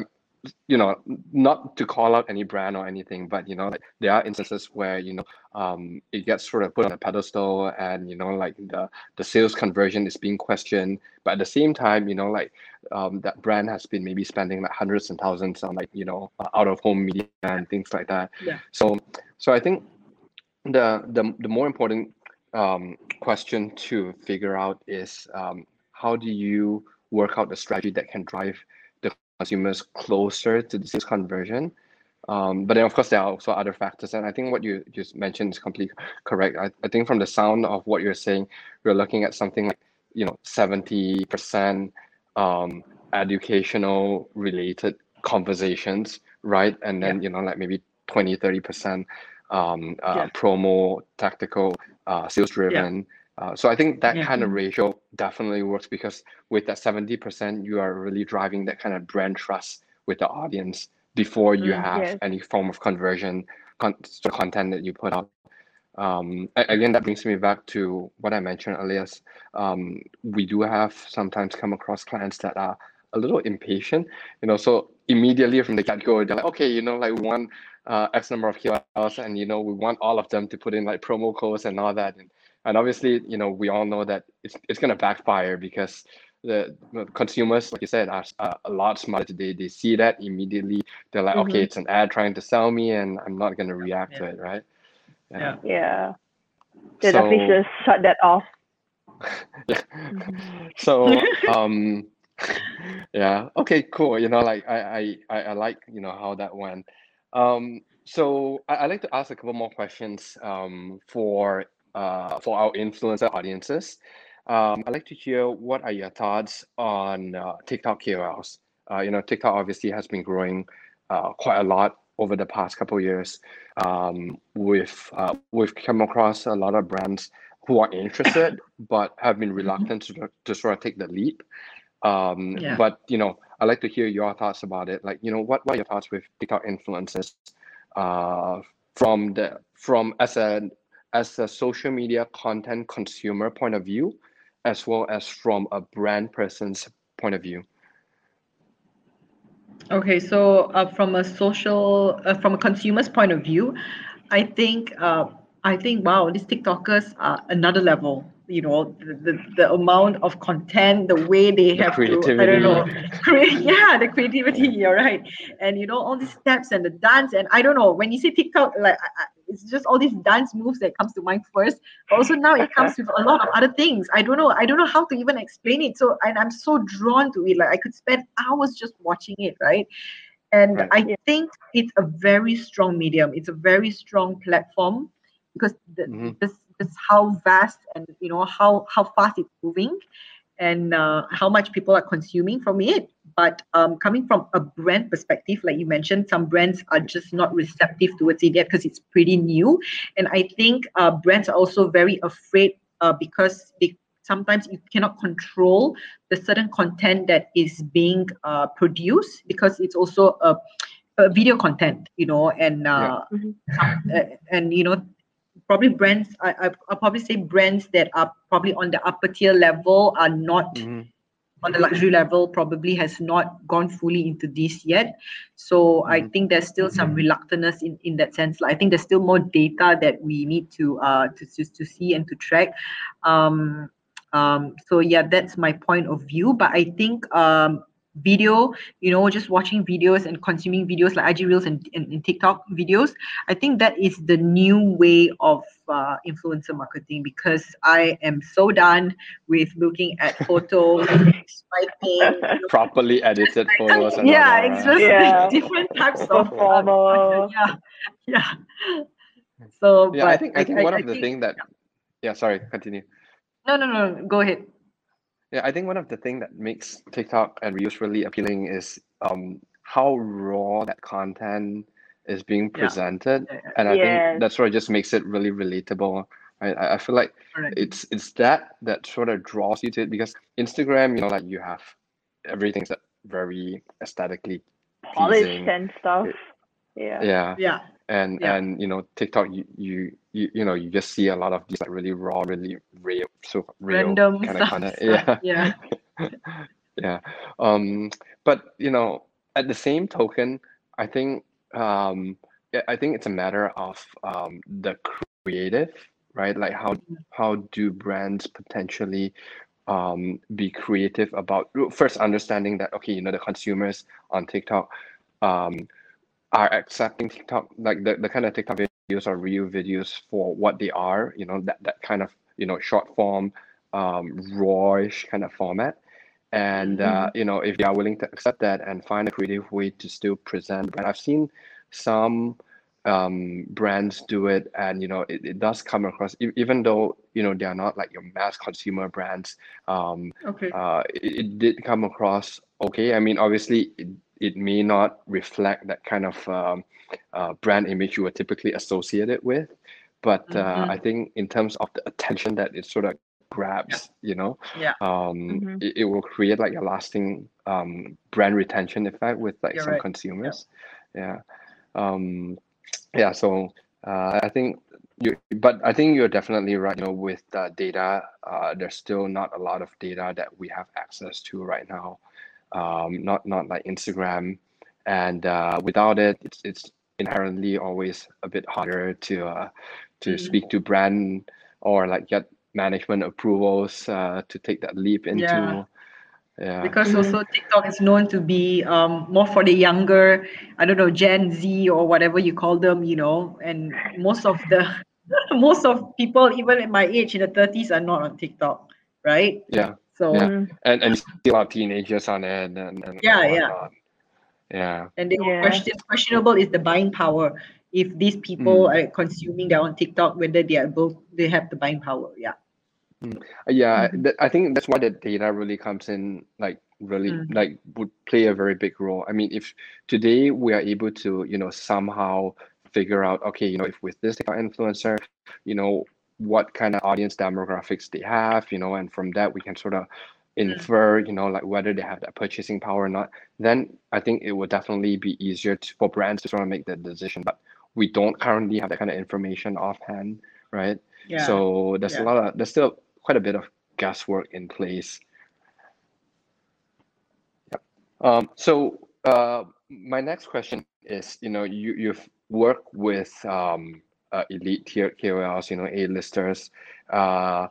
you know not to call out any brand or anything but you know like there are instances where you know um it gets sort of put on a pedestal and you know like the the sales conversion is being questioned. But at the same time you know like um that brand has been maybe spending like hundreds and thousands on like you know uh, out of home media and things like that. Yeah. So so i think the the, the more important um question to figure out is um how do you work out the strategy that can drive consumers closer to the sales conversion. Um, but then of course there are also other factors, and I think what you just mentioned is completely correct. I, I think from the sound of what you're saying, we're looking at something like you know seventy percent um, educational related conversations, right? And then yeah. you know like maybe 20, 30 percent um, uh, yeah. promo, tactical, uh, sales driven. Yeah uh, so I think that yeah. kind of ratio definitely works because with that 70%, you are really driving that kind of brand trust with the audience before you mm, have yes. any form of conversion con- content that you put out. Um, again, that brings me back to what I mentioned earlier. Um, we do have sometimes come across clients that are a little impatient, you know, so immediately from the get-go, they're like, okay, you know, like one uh, X number of KOLs and, you know, we want all of them to put in like promo codes and all that. And and obviously you know we all know that it's, it's going to backfire because the, the consumers like you said are, are a lot smarter. Today they see that immediately. They're like mm-hmm. okay it's an ad trying to sell me and i'm not going to react yeah. to it right? Yeah. Yeah. They so, definitely should shut that off. Yeah. Mm-hmm. so um yeah. Okay cool. You know like I, I i like you know how that went. Um so I, would like to ask a couple more questions um, for uh, for our influencer audiences. Um, I'd like to hear what are your thoughts on uh, TikTok KOLs. Uh, you know, TikTok obviously has been growing uh, quite a lot over the past couple years. Um, we've uh, we've come across a lot of brands who are interested but have been mm-hmm. reluctant to, to sort of take the leap. Um, yeah. But you know, I'd like to hear your thoughts about it. Like, you know, what, what are your thoughts with TikTok influencers uh, from the from as a as a social media content consumer point of view, as well as from a brand person's point of view? Okay, so uh, from a social, uh, from a consumer's point of view, I think uh, I think wow, these TikTokers are another level you know the, the, the amount of content the way they have the to i don't know create yeah the creativity you're right and you know all these steps and the dance and i don't know when you say tiktok like I, it's just all these dance moves that comes to mind first also now it comes with a lot of other things. I don't know i don't know how to even explain it. So and i'm so drawn to it. Like i could spend hours just watching it right? And right. i think it's a very strong medium. It's a very strong platform because the, mm-hmm. this is how vast and you know how how fast it's moving and uh, how much people are consuming from it but um, coming from a brand perspective like you mentioned some brands are just not receptive towards it yet because it's pretty new and i think uh, brands are also very afraid uh, because they sometimes you cannot control the certain content that is being uh, produced because it's also a, a video content you know and uh, yeah. mm-hmm. and you know probably brands I, I I'll probably say brands that are probably on the upper tier level are not mm-hmm. On the luxury level probably has not gone fully into this yet so mm-hmm. i think there's still some mm-hmm. in in that sense like, i think there's still more data that we need to uh to, to, to see and to track um um so yeah that's my point of view but i think um video, you know, just watching videos and consuming videos like IG Reels and, and, and TikTok videos. I think that is the new way of uh, influencer marketing because I am so done with looking at photos, swiping, properly edited photos. yeah, it's just yeah. Like different types of uh, yeah, yeah. So yeah, I think I think I, one I, of the things that yeah, sorry, continue. No, no, no, go ahead. Yeah, I think one of the things that makes TikTok and Reels really appealing is um how raw that content is being presented, yeah. and I yes. think that sort of just makes it really relatable. Right? I, I feel like it's it's that that sort of draws you to it because Instagram, you know, like you have everything's very aesthetically polished pleasing. and stuff. Yeah. Yeah. Yeah. And yeah. and you know TikTok, you you you, you know you just see a lot of these like really raw really real so real Random kind of content yeah. yeah. Yeah. Um but you know at the same token i think um i think it's a matter of um the creative right? Like how how do brands potentially um be creative about first understanding that okay you know the consumers on tiktok um are accepting TikTok, like the, the kind of TikTok videos or Reel videos for what they are, you know, that, that kind of, you know, short form, um, rawish kind of format. And, uh, mm-hmm. you know, if they are willing to accept that and find a creative way to still present, and I've seen some um, brands do it and, you know, it, it does come across, even though, you know, they are not like your mass consumer brands, um, okay. uh, it, it did come across okay. I mean, obviously, it, it may not reflect that kind of um, uh, brand image you would typically associated with. But uh, mm-hmm. I think in terms of the attention that it sort of grabs, yeah. you know, yeah, um, mm-hmm. it, it, will create like a lasting um, brand retention effect with like You're some right. consumers. Yeah. yeah. Um, yeah. So uh, I think you, but I think you're definitely right. You know, with uh, data, uh, there's still not a lot of data that we have access to right now um, not not like Instagram. And uh, without it, it's, it's inherently always a bit harder to uh, to mm. speak to brand or like get management approvals uh, to take that leap into. Yeah. Yeah. Because also TikTok is known to be um, more for the younger, I don't know, Gen Z or whatever you call them, you know, and most of the most of people, even at my age in the 30s, are not on TikTok, right? Yeah. So yeah. and and still have teenagers on it and, and yeah, yeah. Yeah. And the yeah. question questionable is the buying power. if these people mm. are consuming their own TikTok, whether they are able, they have the buying power. Yeah. Mm. Yeah, mm-hmm. th- I think that's why the data really comes in, like really mm. like would play a very big role. I mean, if today we are able to, you know, somehow figure out, okay, you know, if with this influencer, you know, what kind of audience demographics they have, you know, and from that we can sort of infer, you know, like whether they have that purchasing power or not, then I think it would definitely be easier to, for brands to sort of make that decision. But we don't currently have that kind of information offhand, right? Yeah. So there's yeah. a lot of there's still quite a bit of guesswork in place. Yep. Um, so uh, my next question is, you know, you you've worked with um, uh, elite tier KOLs, you know, A-listers, uh,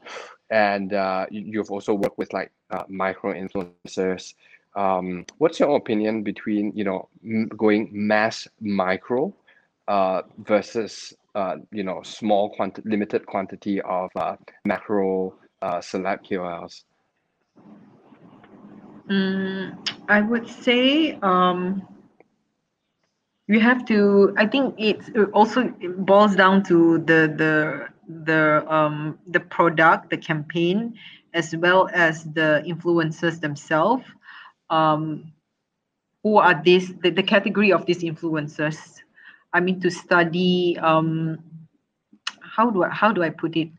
and uh, you've also worked with like uh, micro influencers. Um, what's your opinion between you know going mass micro uh, versus uh, you know small quanti- limited quantity of macro celeb KOLs? Mm, I would say um, you have to. I think it also boils down to the the the um, the product, the campaign, as well as the influencers themselves. Um, who are these? The, the category of these influencers. I mean, to study. Um, how do I how do I put it?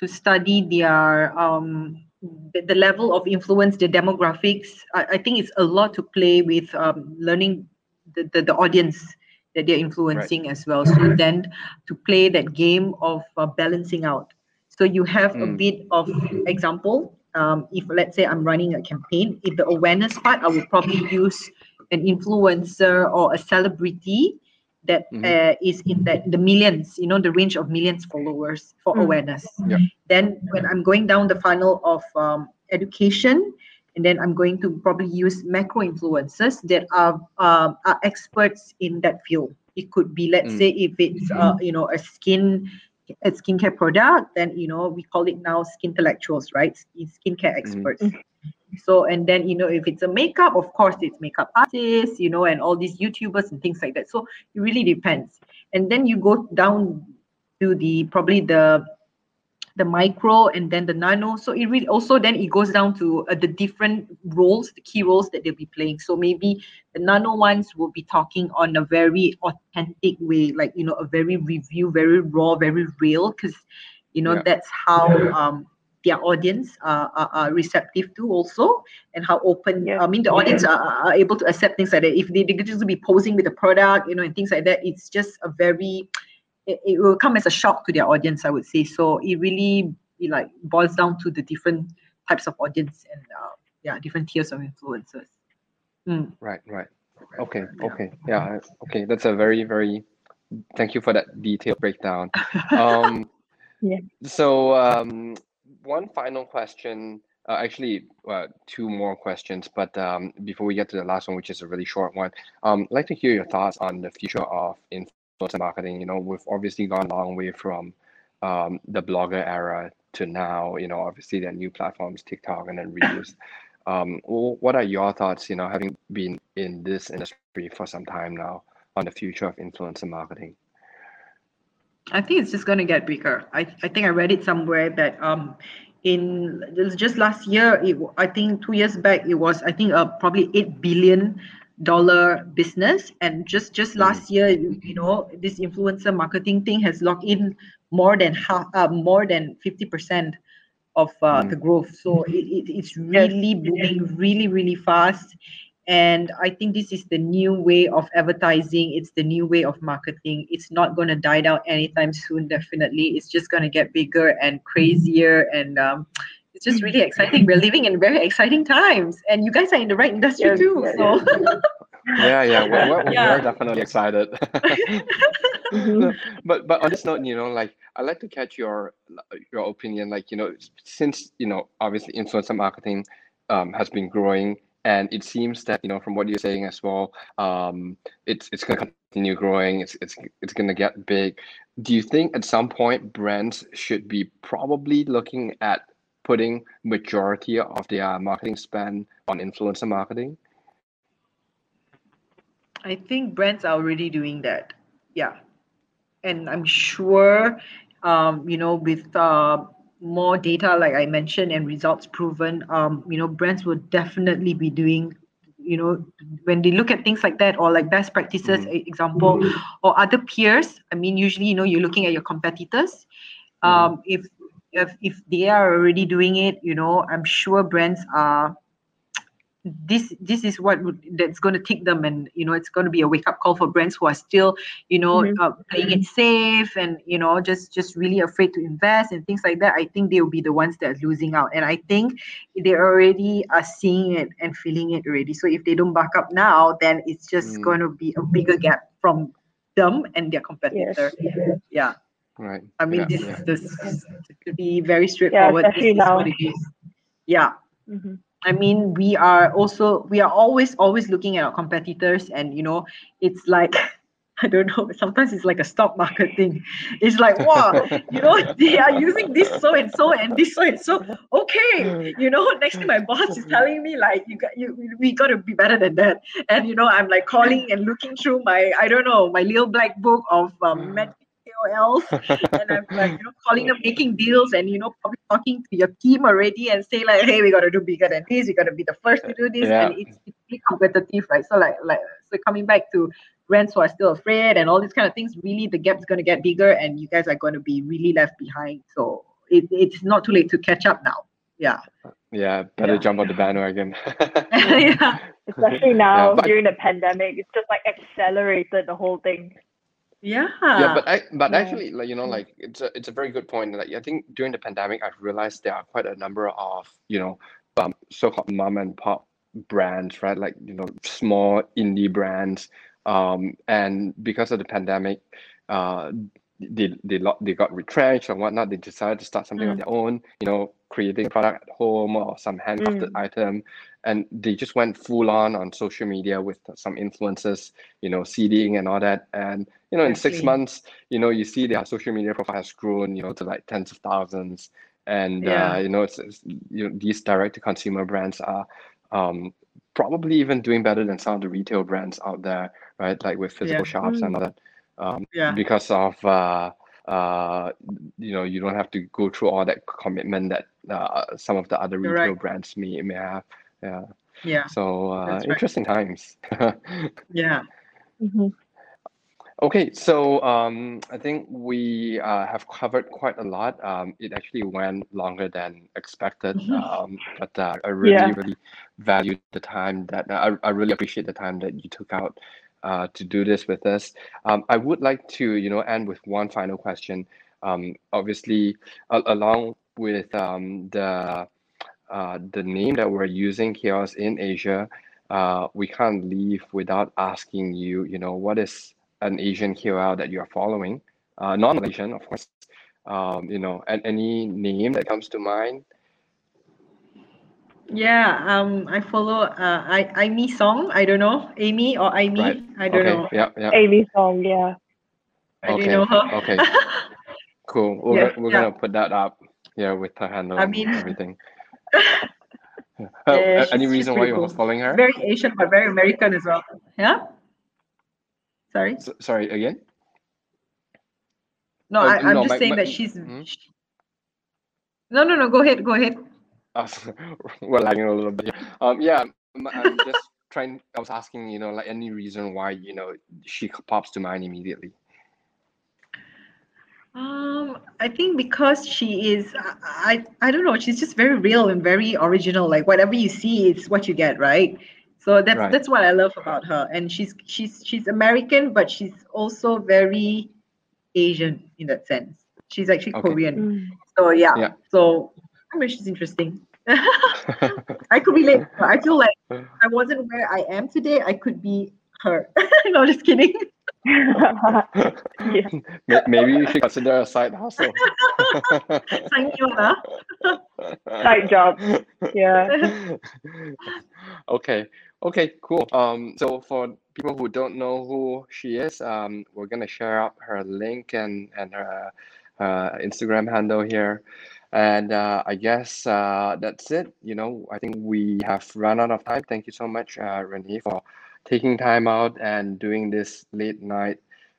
To study their um, the, the level of influence, the demographics. I, I think it's a lot to play with um, learning the, the, the audience that they're influencing right. as well. So then to play that game of uh, balancing out. So you have mm. a bit of example. Um, if let's say I'm running a campaign, if the awareness part, I would probably use an influencer or a celebrity that mm-hmm. uh, is in that the millions, you know, the range of millions followers for mm. awareness. Yeah. Then when I'm going down the funnel of um, education, and then I'm going to probably use macro influencers that are uh, are experts in that field. It could be, let's mm. say, if it's uh, you know a skin a skincare product, then you know we call it now skin intellectuals, right? Skincare experts. Mm. So and then you know if it's a makeup, of course it's makeup artists, you know, and all these YouTubers and things like that. So it really depends. And then you go down to the probably the the micro and then the nano so it really also then it goes down to uh, the different roles the key roles that they'll be playing so maybe the nano ones will be talking on a very authentic way like you know a very review very raw very real because you know yeah. that's how um their audience are, are, are, receptive to also and how open yeah. i mean the audience yeah. are, are able to accept things like that if they, they just be posing with the product you know and things like that it's just a very it, it will come as a shock to their audience i would say. So it really it like boils down to the different types of audience and uh, yeah different tiers of influencers. Mm. right right. Okay okay. Yeah okay that's a very very thank you for that detailed breakdown. Um yeah. so um one final question uh, actually uh, two more questions but um, before we get to the last one which is a really short one um, i'd like to hear your thoughts on the future of influencer marketing. You know, we've obviously gone a long way from um, the blogger era to now. You know, obviously there are new platforms, TikTok, and then Reels. Um, what are your thoughts? You know, having been in this industry for some time now, on the future of influencer marketing? I think it's just going to get bigger. I, I think I read it somewhere that um, in just last year, it, I think two years back, it was I think uh, probably eight billion dollar business. And just just mm. last year you know this influencer marketing thing has locked in more than half uh, more than 50% of uh, mm. the growth. So it, it, it's really booming really really fast. And i think this is the new way of advertising. It's the new way of marketing. It's not going to die down anytime soon definitely. It's just going to get bigger and crazier and um, it's just really exciting. We're living in very exciting times, and you guys are in the right industry yes, too. Yes, so. yeah, yeah, we're, we're, yeah. we're definitely excited. Mm-hmm. but but on this note, you know, like I'd like to catch your your opinion. Like you know, since you know, obviously, influencer marketing um, has been growing, and it seems that you know, from what you're saying as well, um, it's it's going to continue growing. It's it's it's going to get big. Do you think at some point brands should be probably looking at putting majority of their marketing spend on influencer marketing? I think brands are already doing that. Yeah. and I'm sure, um, you know, with uh, more data, like I mentioned, and results proven, um, you know, brands will definitely be doing you know when they look at things like that or like best practices mm. example mm. or other peers i mean usually you know you're looking at your competitors mm. um if if if they are already doing it you know i'm sure brands are this this is what would, that's going to take them and you know it's going to be a wake up call for brands who are still you know mm-hmm. uh, playing it safe and you know just just really afraid to invest and things like that i think they will be the ones that are losing out and i think they already are seeing it and feeling it already so if they don't back up now then it's just mm. going to be a bigger gap from them and their competitor yes. yeah right i mean yeah, this yeah. this to be very straightforward yeah, this now. yeah mm-hmm. I mean, we are also we are always always looking at our competitors, and you know, it's like I don't know. Sometimes it's like a stock market thing. It's like, wow, you know, they are using this so and so and this so and so. Okay, you know, next thing my boss is telling me like, you got you, we got to be better than that. And you know, I'm like calling and looking through my I don't know my little black book of um, KOLs, and I'm like, you know, calling them, making deals, and you know, probably talking to your team already and say like, hey, we got to do bigger than this. We got to be the first to do this, yeah. and it's, it's really competitive, right? So like, like, so coming back to brands who are still afraid and all these kind of things, really, the gap's going to get bigger, and you guys are going to be really left behind. So it, it's not too late to catch up now. Yeah. Yeah, better yeah. jump on the bandwagon. yeah. Especially now yeah, during the pandemic, it's just like accelerated the whole thing. Yeah. Yeah, but I but yeah. actually like you know like it's a it's a very good point. Like I think during the pandemic I've realized there are quite a number of, you know, um, so-called mom and pop brands, right? Like, you know, small indie brands. Um, and because of the pandemic, uh they they they got retrenched and whatnot. They decided to start something mm. of their own, you know, creating a product at home or some handcrafted mm. item and they just went full on on social media with some influencers you know seeding and all that and you know in six months you know you see their social media profile has grown you know to like tens of thousands and yeah. uh, you know it's, it's, you know these direct to consumer brands are um, probably even doing better than some of the retail brands out there right like with physical yeah. shops mm. and all that um, yeah. because of uh, uh, you know you don't have to go through all that commitment that uh, some of the other retail right. brands may may have yeah. Yeah so uh, interesting times. Yeah. Mm-hmm. okay so um, i think we uh, have covered quite a lot. Um, it actually went longer than expected mm-hmm. um, but uh, i really yeah. really valued the time that I, I really appreciate the time that you took out uh, to do this with us. Um, i would like to you know end with one final question. Um, obviously along with um, the uh, the name that we're using here in Asia, uh, we can't leave without asking you, you know, what is an Asian KOL that you are following? Uh, non-Malaysian, of course. Um, you know, and any name that comes to mind. Yeah, um, I follow uh, I Aimee Song. I don't know Amy or Amy. Right. I don't okay. know. Yeah, yeah. Aimee Song. Yeah. I okay. know her. okay. Cool. We're, yeah, we're yeah. gonna put that up. Yeah, with her handle I mean, and everything. yeah, any reason why you're cool. following her? Very Asian, but very American as well. Yeah. Sorry. So, sorry again. No, oh, I, am no, just my, saying my, that she's. Hmm? She... No, no, no. Go ahead. Go ahead. Uh, we're lagging a little bit. Um, yeah, I'm just trying. I was asking, you know, like any reason why you know she pops to mind immediately. Um, I think because she is, I, I don't know, she's just very real and very original. Like whatever you see, it's what you get, right? So that's right. that's what I love about her. And she's she's she's American, but she's also very Asian in that sense. She's actually okay. Korean. Mm. So yeah. yeah. So I mean, she's interesting. I could relate. I feel like I wasn't where I am today. I could be her. no, just kidding. Maybe you should consider a side hustle. thank side job. Yeah. okay. Okay. Cool. Um. So for people who don't know who she is, um, we're gonna share up her link and and her uh, Instagram handle here. And uh, I guess uh, that's it. You know, I think we have run out of time. Thank you so much, uh, Renee, for taking time out and doing this late night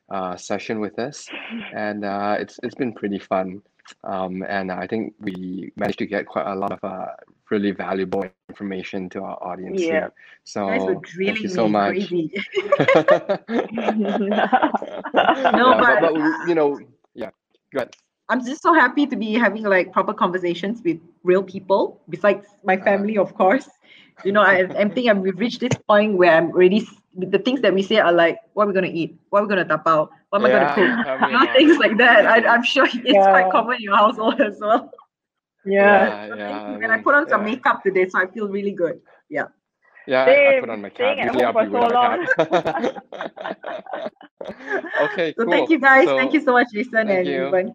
uh, session with us, and uh, it's it's been pretty fun. Um, and I think we managed to get quite a lot of uh, really valuable information to our audience yeah. here. So thank you so much. no, but, but, but, you know, yeah, go ahead. I'm just so happy to be having like proper conversations with real people, besides my uh-huh. family, uh, of course. You know, I, I think I'm, we've reached this point where I'm ready. The things that we say are like, what are we going to eat? What are we going to tap out? What am yeah, I going to cook? You know, things like that. I, I'm sure it's yeah. quite common in your household as well. Yeah. yeah, yeah and I, put on some makeup today, so I feel really good. Yeah. Yeah, I, I, put on my cap. Usually I'll be so long. okay, so cool. thank you guys. So, thank you so much, Jason and you. everyone.